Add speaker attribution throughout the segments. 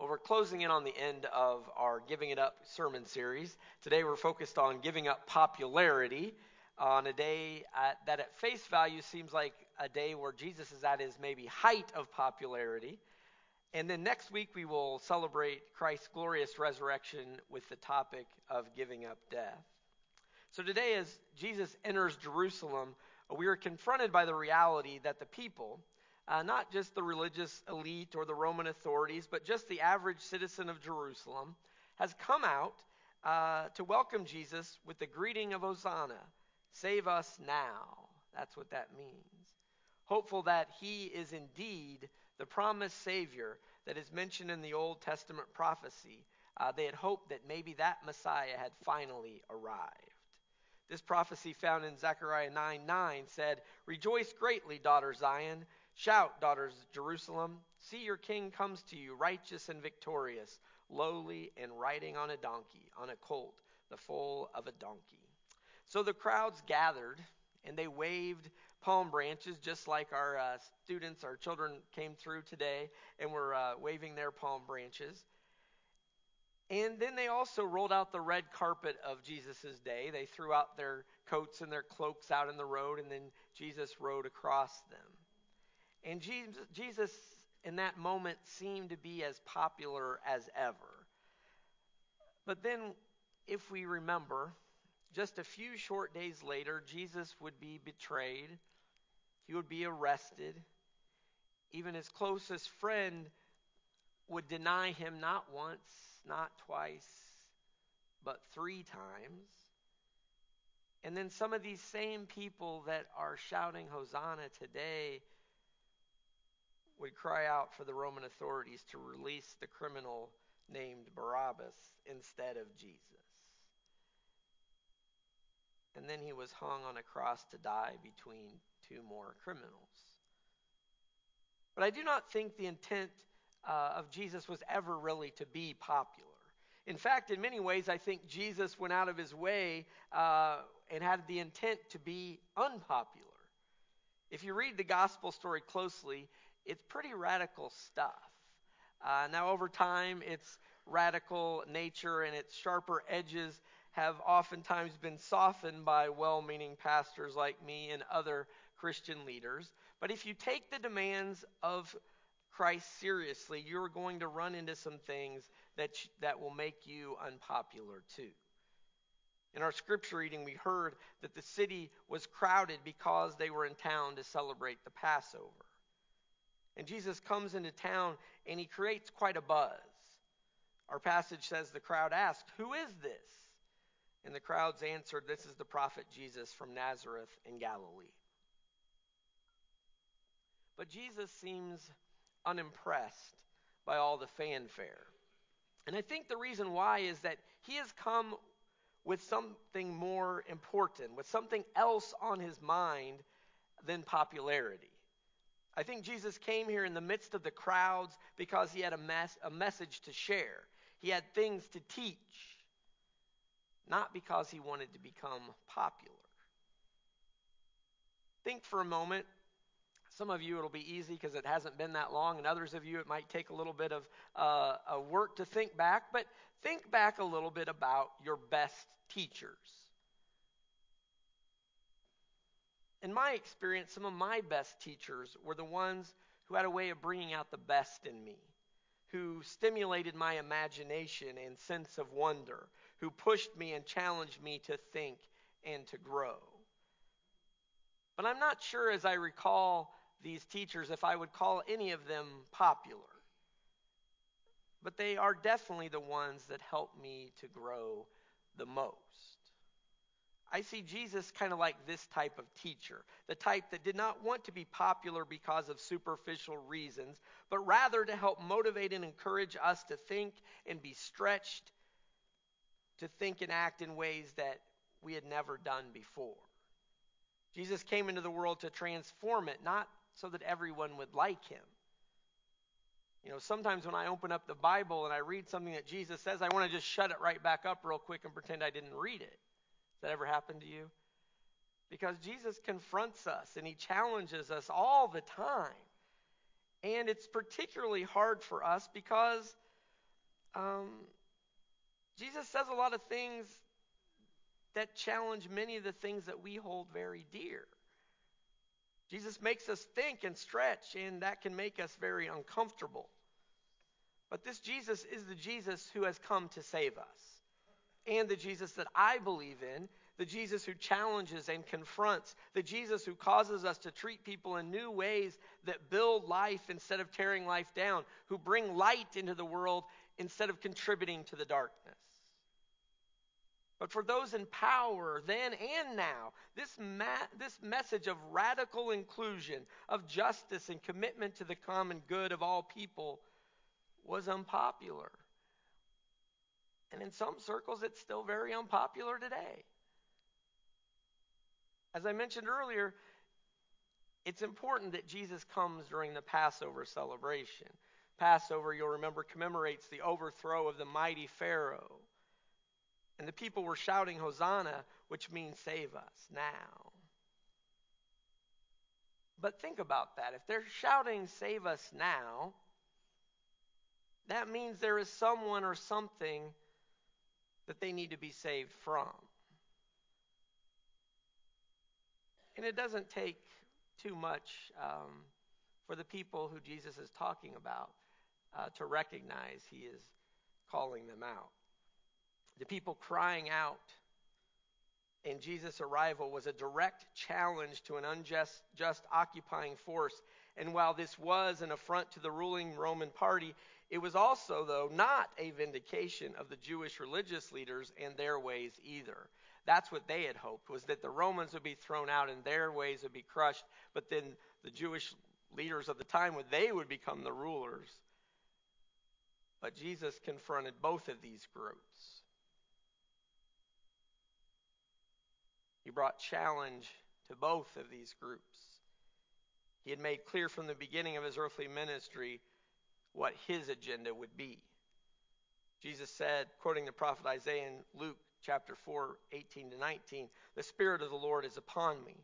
Speaker 1: Well, we're closing in on the end of our Giving It Up sermon series. Today we're focused on giving up popularity on a day at, that at face value seems like a day where Jesus is at his maybe height of popularity. And then next week we will celebrate Christ's glorious resurrection with the topic of giving up death. So today as Jesus enters Jerusalem, we are confronted by the reality that the people, uh, not just the religious elite or the Roman authorities, but just the average citizen of Jerusalem, has come out uh, to welcome Jesus with the greeting of Hosanna Save us now. That's what that means. Hopeful that he is indeed the promised Savior that is mentioned in the Old Testament prophecy. Uh, they had hoped that maybe that Messiah had finally arrived. This prophecy found in Zechariah 9 9 said, Rejoice greatly, daughter Zion. Shout, daughters of Jerusalem, see your king comes to you, righteous and victorious, lowly and riding on a donkey, on a colt, the foal of a donkey. So the crowds gathered and they waved palm branches, just like our uh, students, our children came through today and were uh, waving their palm branches. And then they also rolled out the red carpet of Jesus' day. They threw out their coats and their cloaks out in the road, and then Jesus rode across them. And Jesus, in that moment, seemed to be as popular as ever. But then, if we remember, just a few short days later, Jesus would be betrayed, he would be arrested. Even his closest friend would deny him not once, not twice, but three times. And then some of these same people that are shouting Hosanna today would cry out for the Roman authorities to release the criminal named Barabbas instead of Jesus. And then he was hung on a cross to die between two more criminals. But I do not think the intent uh, of Jesus was ever really to be popular. In fact, in many ways, I think Jesus went out of his way uh, and had the intent to be unpopular. If you read the gospel story closely, it's pretty radical stuff. Uh, now, over time, its radical nature and its sharper edges have oftentimes been softened by well meaning pastors like me and other Christian leaders. But if you take the demands of Christ seriously, you're going to run into some things that, that will make you unpopular too. In our scripture reading, we heard that the city was crowded because they were in town to celebrate the Passover. And Jesus comes into town and he creates quite a buzz. Our passage says the crowd asked, Who is this? And the crowds answered, This is the prophet Jesus from Nazareth in Galilee. But Jesus seems unimpressed by all the fanfare. And I think the reason why is that he has come with something more important, with something else on his mind than popularity. I think Jesus came here in the midst of the crowds because he had a, a message to share. He had things to teach, not because he wanted to become popular. Think for a moment. Some of you it'll be easy because it hasn't been that long, and others of you it might take a little bit of uh, work to think back. But think back a little bit about your best teachers. In my experience, some of my best teachers were the ones who had a way of bringing out the best in me, who stimulated my imagination and sense of wonder, who pushed me and challenged me to think and to grow. But I'm not sure as I recall these teachers if I would call any of them popular. But they are definitely the ones that helped me to grow the most. I see Jesus kind of like this type of teacher, the type that did not want to be popular because of superficial reasons, but rather to help motivate and encourage us to think and be stretched to think and act in ways that we had never done before. Jesus came into the world to transform it, not so that everyone would like him. You know, sometimes when I open up the Bible and I read something that Jesus says, I want to just shut it right back up real quick and pretend I didn't read it. That ever happened to you? Because Jesus confronts us and he challenges us all the time. And it's particularly hard for us because um, Jesus says a lot of things that challenge many of the things that we hold very dear. Jesus makes us think and stretch, and that can make us very uncomfortable. But this Jesus is the Jesus who has come to save us, and the Jesus that I believe in, the Jesus who challenges and confronts, the Jesus who causes us to treat people in new ways that build life instead of tearing life down, who bring light into the world instead of contributing to the darkness. But for those in power then and now, this, ma- this message of radical inclusion, of justice and commitment to the common good of all people was unpopular. And in some circles, it's still very unpopular today. As I mentioned earlier, it's important that Jesus comes during the Passover celebration. Passover, you'll remember, commemorates the overthrow of the mighty Pharaoh. And the people were shouting, Hosanna, which means save us now. But think about that. If they're shouting, save us now, that means there is someone or something that they need to be saved from. And it doesn't take too much um, for the people who Jesus is talking about uh, to recognize he is calling them out. The people crying out in Jesus' arrival was a direct challenge to an unjust just occupying force. And while this was an affront to the ruling Roman party, it was also, though, not a vindication of the Jewish religious leaders and their ways either. That's what they had hoped, was that the Romans would be thrown out and their ways would be crushed, but then the Jewish leaders of the time would they would become the rulers. But Jesus confronted both of these groups. He brought challenge to both of these groups. He had made clear from the beginning of his earthly ministry what his agenda would be. Jesus said, quoting the prophet Isaiah in Luke chapter 4, 18 to 19, The Spirit of the Lord is upon me,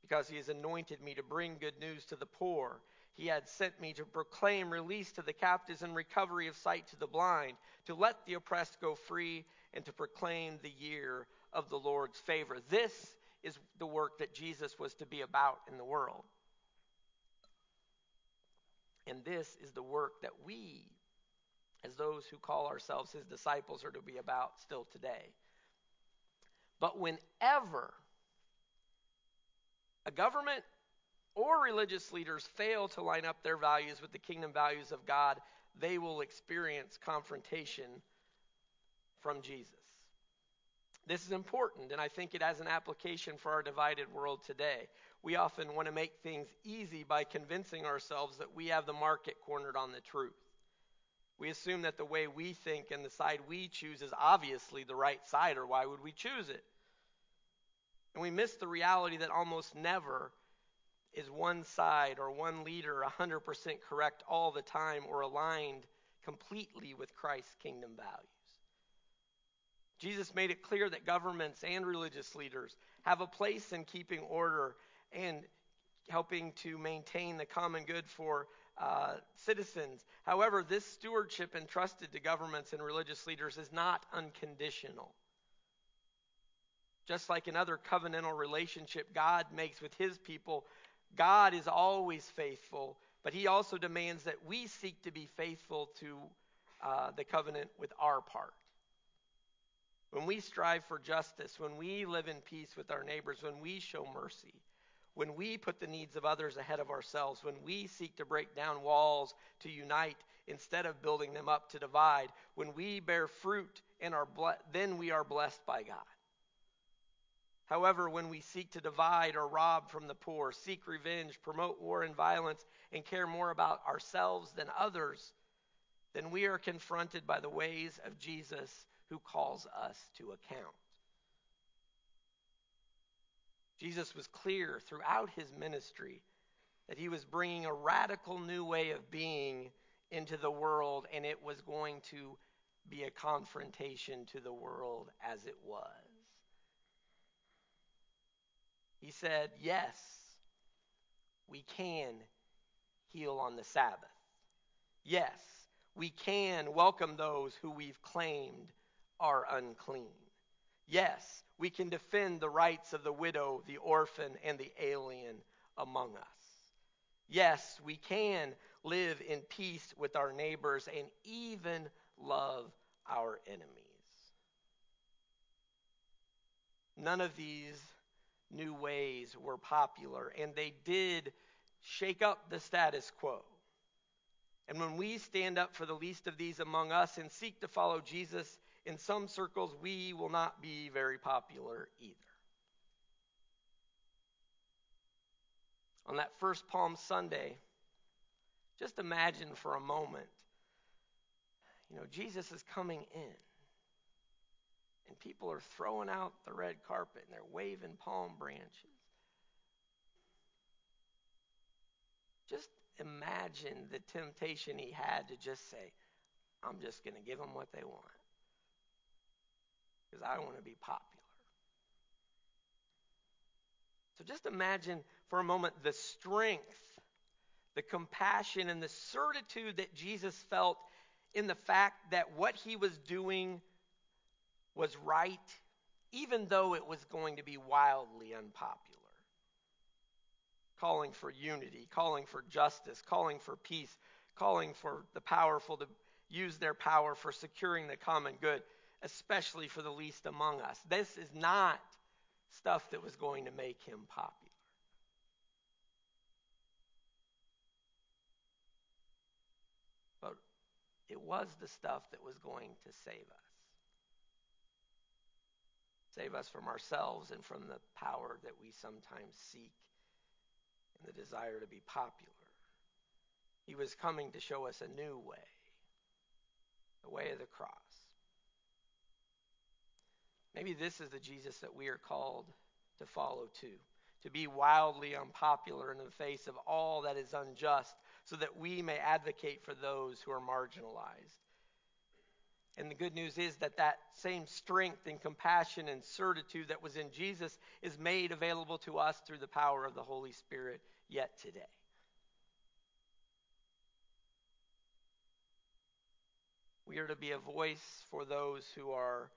Speaker 1: because he has anointed me to bring good news to the poor. He had sent me to proclaim release to the captives and recovery of sight to the blind, to let the oppressed go free, and to proclaim the year of the Lord's favor. This is the work that Jesus was to be about in the world. And this is the work that we, as those who call ourselves his disciples, are to be about still today. But whenever a government or religious leaders fail to line up their values with the kingdom values of God, they will experience confrontation from Jesus. This is important, and I think it has an application for our divided world today. We often want to make things easy by convincing ourselves that we have the market cornered on the truth. We assume that the way we think and the side we choose is obviously the right side, or why would we choose it? And we miss the reality that almost never is one side or one leader 100% correct all the time or aligned completely with Christ's kingdom values. Jesus made it clear that governments and religious leaders have a place in keeping order and helping to maintain the common good for uh, citizens. However, this stewardship entrusted to governments and religious leaders is not unconditional. Just like another covenantal relationship God makes with his people, God is always faithful, but he also demands that we seek to be faithful to uh, the covenant with our part. When we strive for justice, when we live in peace with our neighbors, when we show mercy, when we put the needs of others ahead of ourselves, when we seek to break down walls to unite instead of building them up to divide, when we bear fruit and are ble- then we are blessed by God. However, when we seek to divide or rob from the poor, seek revenge, promote war and violence, and care more about ourselves than others, then we are confronted by the ways of Jesus who calls us to account. Jesus was clear throughout his ministry that he was bringing a radical new way of being into the world, and it was going to be a confrontation to the world as it was. He said, Yes, we can heal on the Sabbath. Yes, we can welcome those who we've claimed are unclean. Yes, we can defend the rights of the widow, the orphan, and the alien among us. Yes, we can live in peace with our neighbors and even love our enemies. None of these new ways were popular, and they did shake up the status quo. And when we stand up for the least of these among us and seek to follow Jesus, in some circles we will not be very popular either. On that first Palm Sunday, just imagine for a moment, you know, Jesus is coming in. And people are throwing out the red carpet and they're waving palm branches. Just imagine the temptation he had to just say, I'm just going to give them what they want. Because I want to be popular. So just imagine for a moment the strength, the compassion, and the certitude that Jesus felt in the fact that what he was doing was right, even though it was going to be wildly unpopular. Calling for unity, calling for justice, calling for peace, calling for the powerful to use their power for securing the common good, especially for the least among us. This is not stuff that was going to make him popular. But it was the stuff that was going to save us. Save us from ourselves and from the power that we sometimes seek and the desire to be popular. He was coming to show us a new way, the way of the cross. Maybe this is the Jesus that we are called to follow too, to be wildly unpopular in the face of all that is unjust, so that we may advocate for those who are marginalized. And the good news is that that same strength and compassion and certitude that was in Jesus is made available to us through the power of the Holy Spirit yet today. We are to be a voice for those who are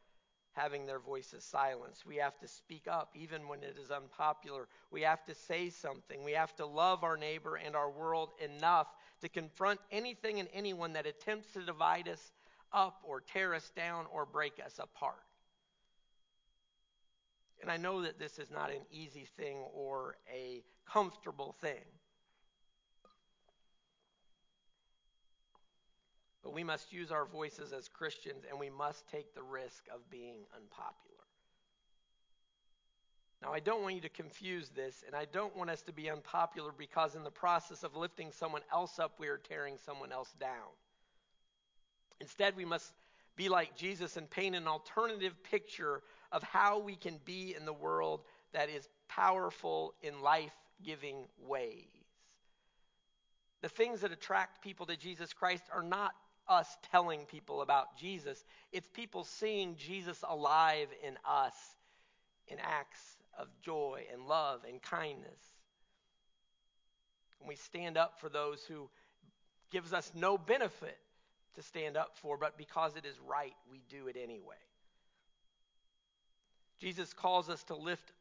Speaker 1: having their voices silenced. We have to speak up even when it is unpopular. We have to say something. We have to love our neighbor and our world enough to confront anything and anyone that attempts to divide us up or tear us down or break us apart. And I know that this is not an easy thing or a comfortable thing. But we must use our voices as Christians and we must take the risk of being unpopular. Now, I don't want you to confuse this, and I don't want us to be unpopular because in the process of lifting someone else up, we are tearing someone else down. Instead, we must be like Jesus and paint an alternative picture of how we can be in the world that is powerful in life giving ways. The things that attract people to Jesus Christ are not us telling people about Jesus, it's people seeing Jesus alive in us in acts of joy and love and kindness. And we stand up for those who gives us no benefit to stand up for, but because it is right, we do it anyway. Jesus calls us to lift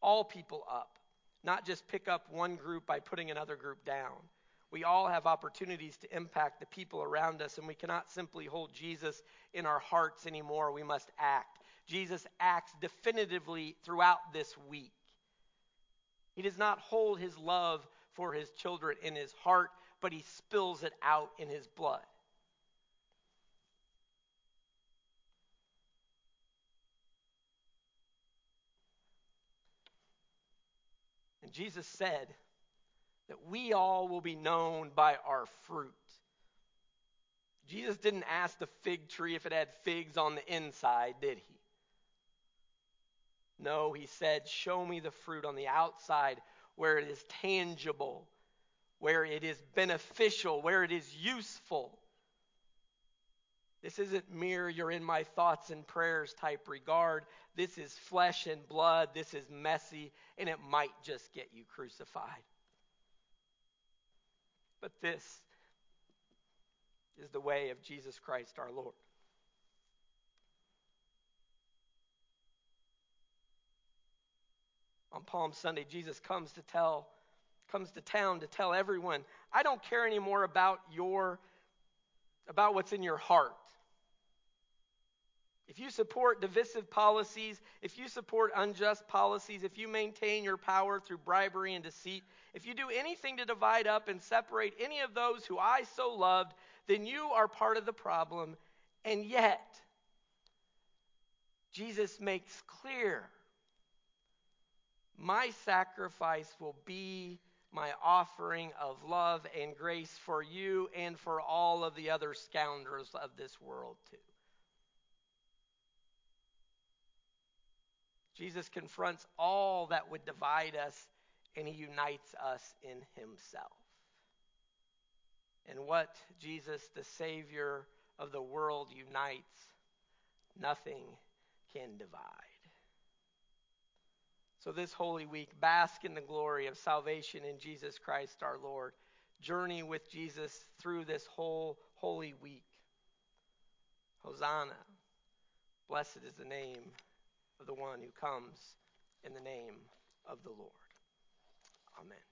Speaker 1: all people up, not just pick up one group by putting another group down. We all have opportunities to impact the people around us, and we cannot simply hold Jesus in our hearts anymore. We must act. Jesus acts definitively throughout this week. He does not hold his love for his children in his heart, but he spills it out in his blood. And Jesus said that we all will be known by our fruit. Jesus didn't ask the fig tree if it had figs on the inside, did he? No, he said, Show me the fruit on the outside where it is tangible, where it is beneficial, where it is useful. This isn't mere you're in my thoughts and prayers type regard. This is flesh and blood. This is messy, and it might just get you crucified. But this is the way of Jesus Christ our Lord. On Palm Sunday, Jesus comes to tell comes to town to tell everyone, I don't care anymore about your about what's in your heart. If you support divisive policies, if you support unjust policies, if you maintain your power through bribery and deceit, if you do anything to divide up and separate any of those who I so loved, then you are part of the problem. And yet, Jesus makes clear my sacrifice will be my offering of love and grace for you and for all of the other scoundrels of this world, too. Jesus confronts all that would divide us and he unites us in himself. And what Jesus, the Savior of the world, unites, nothing can divide. So, this Holy Week, bask in the glory of salvation in Jesus Christ our Lord. Journey with Jesus through this whole Holy Week. Hosanna. Blessed is the name of the one who comes in the name of the Lord. Amen.